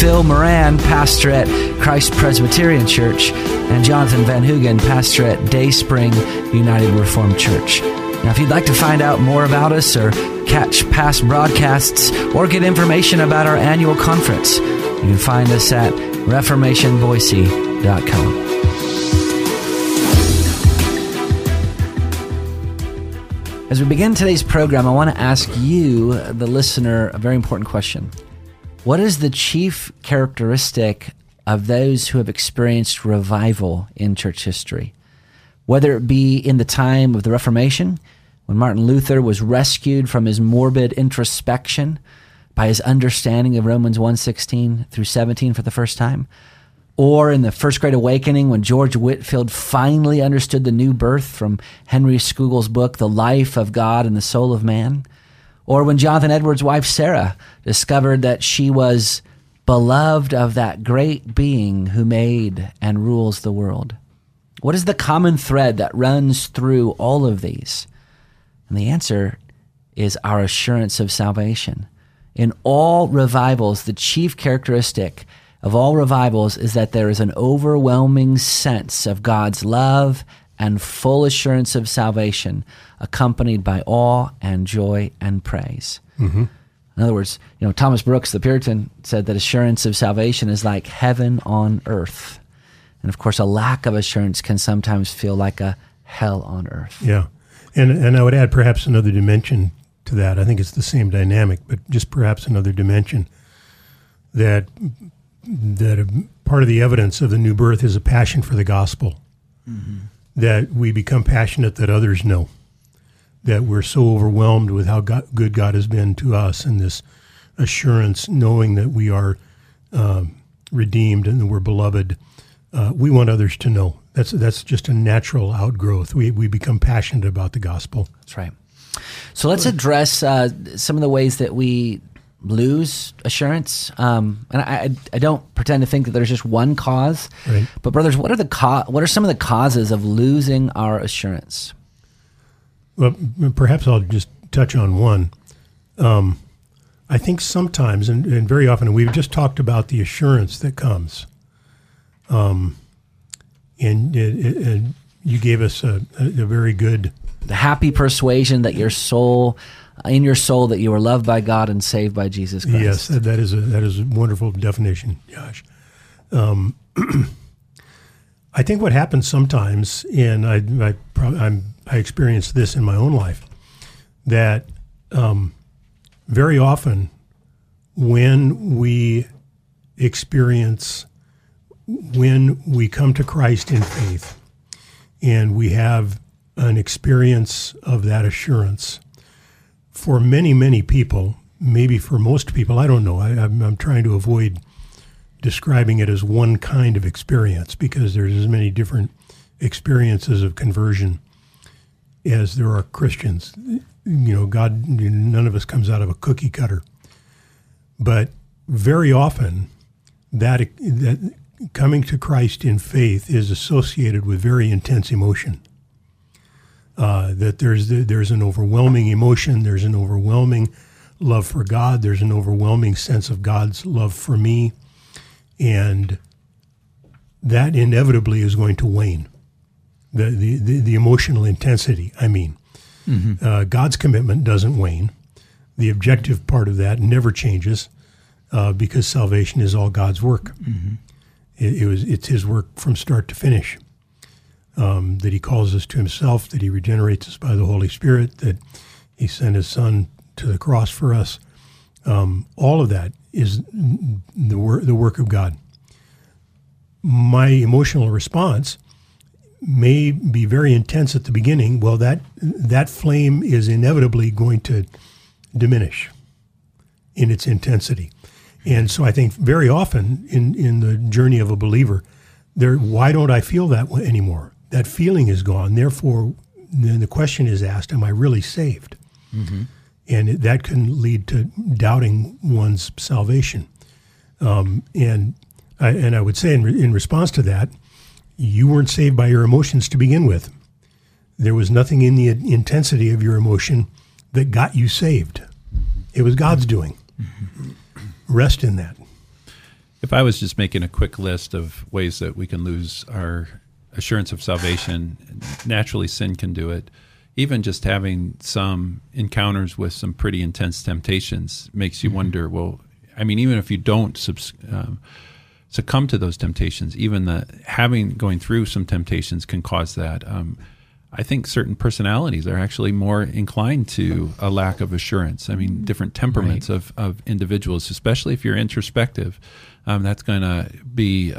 Phil Moran, pastor at Christ Presbyterian Church, and Jonathan Van Hugen, pastor at Day Spring United Reformed Church. Now, if you'd like to find out more about us or catch past broadcasts or get information about our annual conference, you can find us at reformationboise.com. As we begin today's program, I want to ask you, the listener, a very important question. What is the chief characteristic of those who have experienced revival in church history? Whether it be in the time of the Reformation, when Martin Luther was rescued from his morbid introspection by his understanding of Romans 1:16 through 17 for the first time, or in the First Great Awakening when George Whitefield finally understood the new birth from Henry Scougal's book The Life of God and the Soul of Man, or when Jonathan Edwards' wife Sarah discovered that she was beloved of that great being who made and rules the world. What is the common thread that runs through all of these? And the answer is our assurance of salvation. In all revivals, the chief characteristic of all revivals is that there is an overwhelming sense of God's love and full assurance of salvation, accompanied by awe and joy and praise. Mm-hmm. In other words, you know, Thomas Brooks, the Puritan, said that assurance of salvation is like heaven on earth. And of course, a lack of assurance can sometimes feel like a hell on earth. Yeah. And, and I would add perhaps another dimension to that. I think it's the same dynamic, but just perhaps another dimension that that part of the evidence of the new birth is a passion for the gospel. Mm-hmm that we become passionate that others know, that we're so overwhelmed with how God, good God has been to us and this assurance, knowing that we are um, redeemed and that we're beloved. Uh, we want others to know. That's that's just a natural outgrowth. We we become passionate about the gospel. That's right. So let's address uh, some of the ways that we lose assurance. Um, and I, I don't pretend to think that there's just one cause. Right. But brothers, what are the co- what are some of the causes of losing our assurance? Well, perhaps I'll just touch on one. Um, I think sometimes, and, and, very often, we've just talked about the assurance that comes. Um, and, and you gave us a, a, very good the happy persuasion that your soul in your soul that you are loved by God and saved by Jesus Christ. Yes, that is a that is a wonderful definition, Josh. Um, I think what happens sometimes, and I I, I experienced this in my own life, that um, very often when we experience when we come to Christ in faith and we have an experience of that assurance for many, many people, maybe for most people, I don't know. I, am I'm trying to avoid describing it as one kind of experience because there's as many different experiences of conversion as there are Christians. You know, God, none of us comes out of a cookie cutter. But very often, that, that coming to Christ in faith is associated with very intense emotion uh, that there's there's an overwhelming emotion, there's an overwhelming love for God, there's an overwhelming sense of God's love for me, and that inevitably is going to wane. The the the, the emotional intensity, I mean, mm-hmm. uh, God's commitment doesn't wane. The objective part of that never changes uh, because salvation is all God's work. Mm-hmm. It, it was it's His work from start to finish um, that He calls us to Himself, that He regenerates us by the Holy Spirit, that He sent His Son to the cross for us. Um, all of that is the, wor- the work of God. My emotional response may be very intense at the beginning. Well, that that flame is inevitably going to diminish in its intensity. And so I think very often in, in the journey of a believer, there why don't I feel that anymore? that feeling is gone. Therefore, then the question is asked, "Am I really saved?" Mm-hmm. And that can lead to doubting one's salvation. Um, and I, and I would say in, re- in response to that, you weren't saved by your emotions to begin with. There was nothing in the intensity of your emotion that got you saved. Mm-hmm. It was God's mm-hmm. doing. Mm-hmm. Rest in that. If I was just making a quick list of ways that we can lose our assurance of salvation, naturally sin can do it. Even just having some encounters with some pretty intense temptations makes you mm-hmm. wonder. Well, I mean, even if you don't subs- um, succumb to those temptations, even the having going through some temptations can cause that. Um, I think certain personalities are actually more inclined to a lack of assurance. I mean, different temperaments right. of, of individuals, especially if you're introspective, um, that's going to be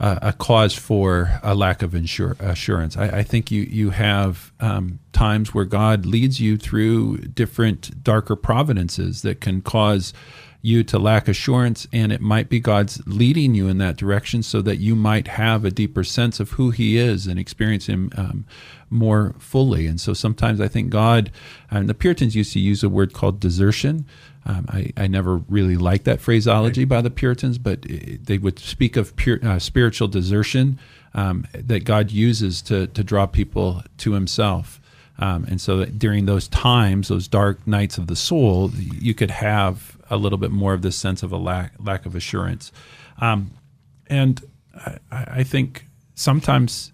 a, a, cause for a lack of insur- assurance. I, I, think you you have um, times where God leads you through different darker providences that can cause you to lack assurance, and it might be God's leading you in that direction so that you might have a deeper sense of who He is and experience Him um, more fully. And so sometimes I think God, and the Puritans used to use a word called desertion. Um, I, I, never really liked that phraseology by the Puritans, but they would speak of pure, uh, spiritual desertion um, that God uses to, to draw people to Himself. Um, and so during those times, those dark nights of the soul, you could have a little bit more of this sense of a lack lack of assurance. Um, and I, I, think sometimes,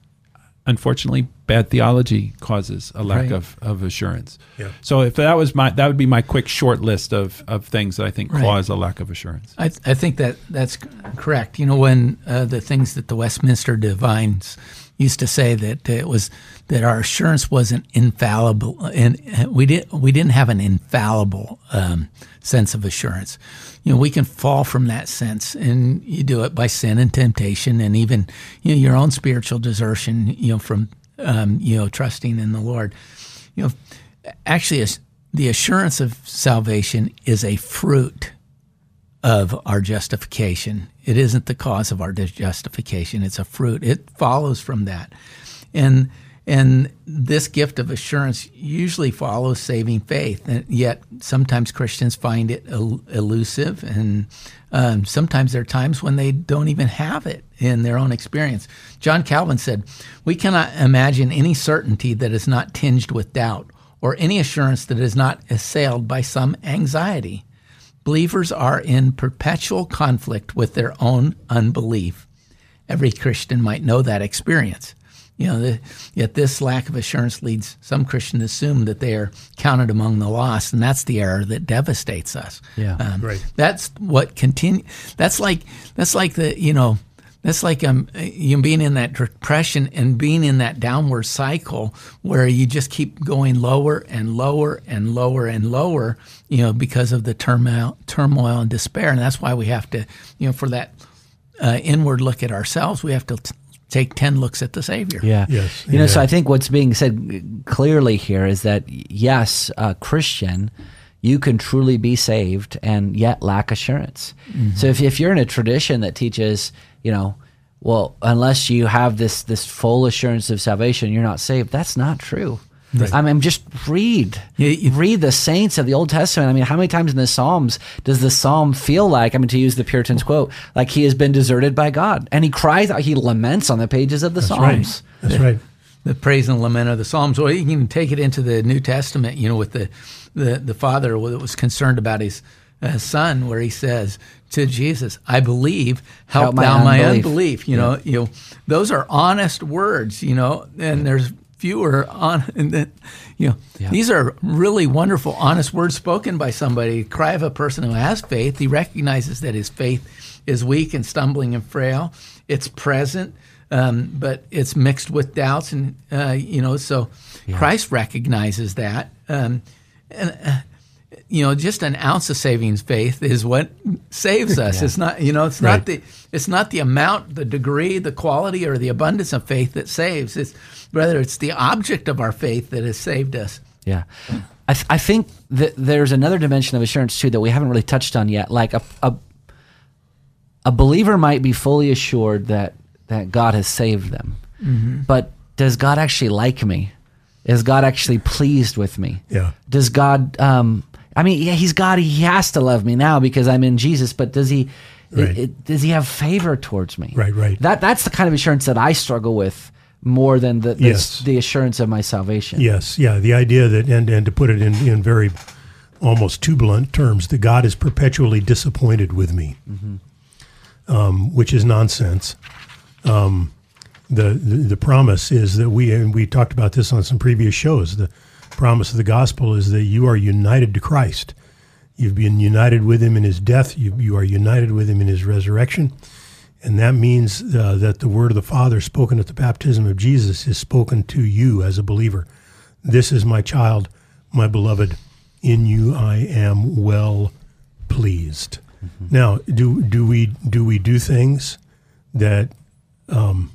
unfortunately, bad theology causes a lack right. of, of assurance. Yeah. So if that was my that would be my quick short list of, of things that I think right. cause a lack of assurance. I, I think that that's correct. You know, when uh, the things that the Westminster divines used to say that it was that our assurance wasn't infallible, and we didn't we didn't have an infallible um, sense of assurance. You know, we can fall from that sense, and you do it by sin and temptation, and even you know your own spiritual desertion. You know, from um, you know trusting in the Lord. You know, actually, the assurance of salvation is a fruit of our justification. It isn't the cause of our justification. It's a fruit. It follows from that, and and this gift of assurance usually follows saving faith. And yet, sometimes Christians find it el- elusive, and um, sometimes there are times when they don't even have it in their own experience. John Calvin said, We cannot imagine any certainty that is not tinged with doubt, or any assurance that is not assailed by some anxiety. Believers are in perpetual conflict with their own unbelief. Every Christian might know that experience. You know, the, yet this lack of assurance leads some Christians to assume that they are counted among the lost, and that's the error that devastates us. Yeah, um, right. That's what continue. That's like that's like the you know that's like um you being in that depression and being in that downward cycle where you just keep going lower and lower and lower and lower. You know, because of the turmoil, turmoil and despair, and that's why we have to you know for that. Uh, inward look at ourselves, we have to t- take 10 looks at the Savior. Yeah. Yes. You know, so I think what's being said clearly here is that, yes, a Christian, you can truly be saved and yet lack assurance. Mm-hmm. So if, if you're in a tradition that teaches, you know, well, unless you have this this full assurance of salvation, you're not saved. That's not true. Right. I mean, just read, you, you, read the saints of the Old Testament. I mean, how many times in the Psalms does the Psalm feel like, I mean, to use the Puritans quote, like he has been deserted by God, and he cries out, he laments on the pages of the That's Psalms. Right. That's right. The praise and lament of the Psalms. Or you can take it into the New Testament, you know, with the the, the father that was concerned about his uh, son, where he says to Jesus, "I believe, help, help thou my unbelief." unbelief. You yeah. know, you know, those are honest words. You know, and there's fewer on and that you know yeah. these are really wonderful honest words spoken by somebody cry of a person who has faith he recognizes that his faith is weak and stumbling and frail it's present um, but it's mixed with doubts and uh, you know so yeah. christ recognizes that um, and uh, you know, just an ounce of savings faith is what saves us. Yeah. It's not, you know, it's right. not the it's not the amount, the degree, the quality, or the abundance of faith that saves. It's rather it's the object of our faith that has saved us. Yeah, I, th- I think that there's another dimension of assurance too that we haven't really touched on yet. Like a a, a believer might be fully assured that that God has saved them, mm-hmm. but does God actually like me? Is God actually pleased with me? Yeah. Does God? Um, I mean, yeah, He's God. He has to love me now because I'm in Jesus. But does He? Right. it- it- does He have favor towards me? Right, right. That that's the kind of assurance that I struggle with more than the the, Yes. the assurance of my salvation. Yes, yeah. The idea that, and, and to put it in, in very almost too blunt terms, that God is perpetually disappointed with me, um, which is nonsense. Um, the, the the promise is that we and we talked about this on some previous shows. The promise of the gospel is that you are united to Christ. You've been united with Him in His death. You you are united with Him in His resurrection. And that means uh, that the word of the Father spoken at the baptism of Jesus is spoken to you as a believer. This is my child, my beloved. In you I am well pleased. Now, do do we do we do things that um,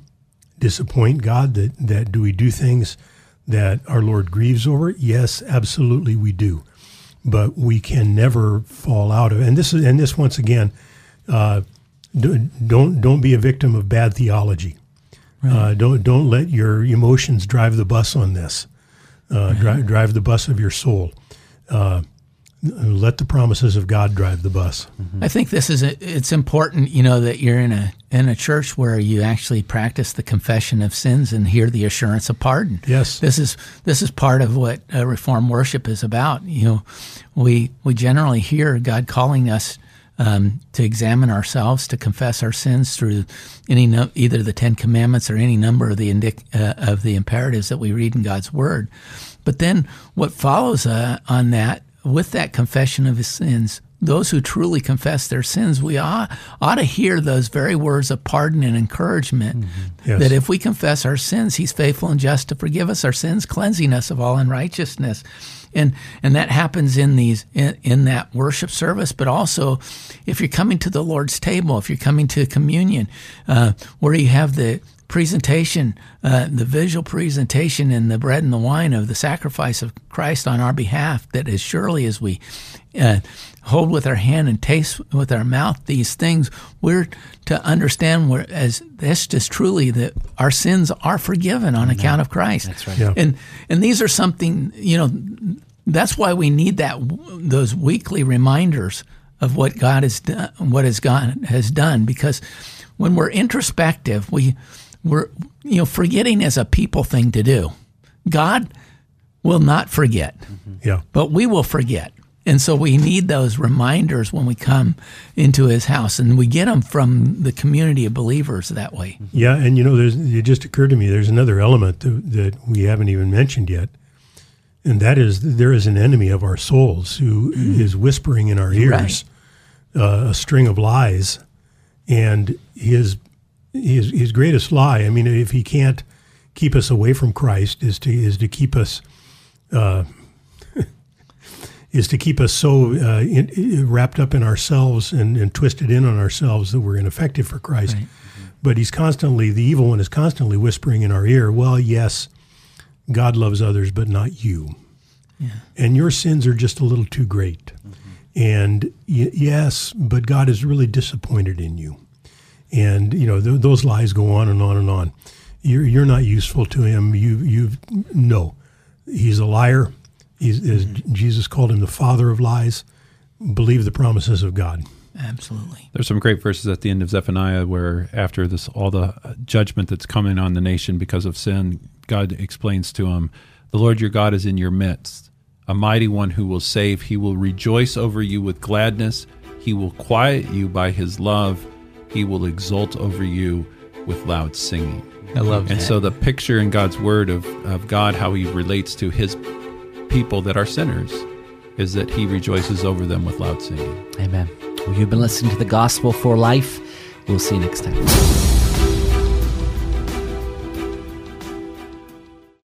disappoint God? That that do we do things that our Lord grieves over? Yes, absolutely we do. But we can never fall out of. And this is and this once again. Uh, do- don't don't be a victim of bad theology. Uh, don't don't let your emotions drive the bus on this. Uh, drive drive the bus of your soul. Let the promises of God drive the bus. I think this is a, it's important, you know, that you're in a in a church where you actually practice the confession of sins and hear the assurance of pardon. Yes. this is this is part of what uh, Reformed worship is about. You know, we we generally hear God calling us um, to examine ourselves, to confess our sins through any no, either the Ten Commandments or any number of the indic- uh, of the imperatives that we read in God's Word. But then what follows uh, on that, with that confession of his sins, those who truly confess their sins, we ought, ought to hear those very words of pardon and encouragement. Yes. That if we confess our sins, he's faithful and just to forgive us our sins, cleansing us of all unrighteousness. And and that happens in these in, in that worship service, but also if you're coming to the Lord's table, if you're coming to communion, uh, where you have the presentation, uh, the visual presentation and the bread and the wine of the sacrifice of Christ on our behalf, that as surely as we uh, hold with our hand and taste with our mouth these things, we're to understand where, as this just truly that our sins are forgiven on account of Christ. That's right. Yeah. And and these are something you know. That's why we need that those weekly reminders of what God has done, what has God has done, because when we're introspective, we we're you know forgetting is a people thing to do. God will not forget, mm-hmm. Yeah. but we will forget. And so we need those reminders when we come into his house, and we get them from the community of believers that way. Mm-hmm. Yeah, and you know, there's it just occurred to me there's another element that, that we haven't even mentioned yet, and that is there is an enemy of our souls who mm-hmm. is whispering in our ears uh, a string of lies, and his his his greatest lie. I mean, if he can't keep us away from Christ, is to is to keep us. Uh, is to keep us so uh, in, wrapped up in ourselves and, and twisted in on ourselves that we're ineffective for Christ. But he's constantly, the evil one is constantly whispering in our ear, well, yes, God loves others, but not you. And your sins are just a little too great. And y- yes, but God is really disappointed in you. And, you know, th- those lies go on and on and on. You're, you're not useful to him. You, you, no. He's a liar. He's, as Jesus called him the father of lies. Believe the promises of God. Absolutely. There's some great verses at the end of Zephaniah where, after this, all the uh, judgment that's coming on the nation because of sin, God explains to him, "The Lord your God is in your midst, a mighty one who will save. He will rejoice over you with gladness. He will quiet you by His love. He will exult over you with loud singing." I love And so the picture in God's word of, of God, how he relates to his people that are sinners, is that he rejoices over them with loud singing. Amen. Well, you've been listening to the Gospel for Life. We'll see you next time.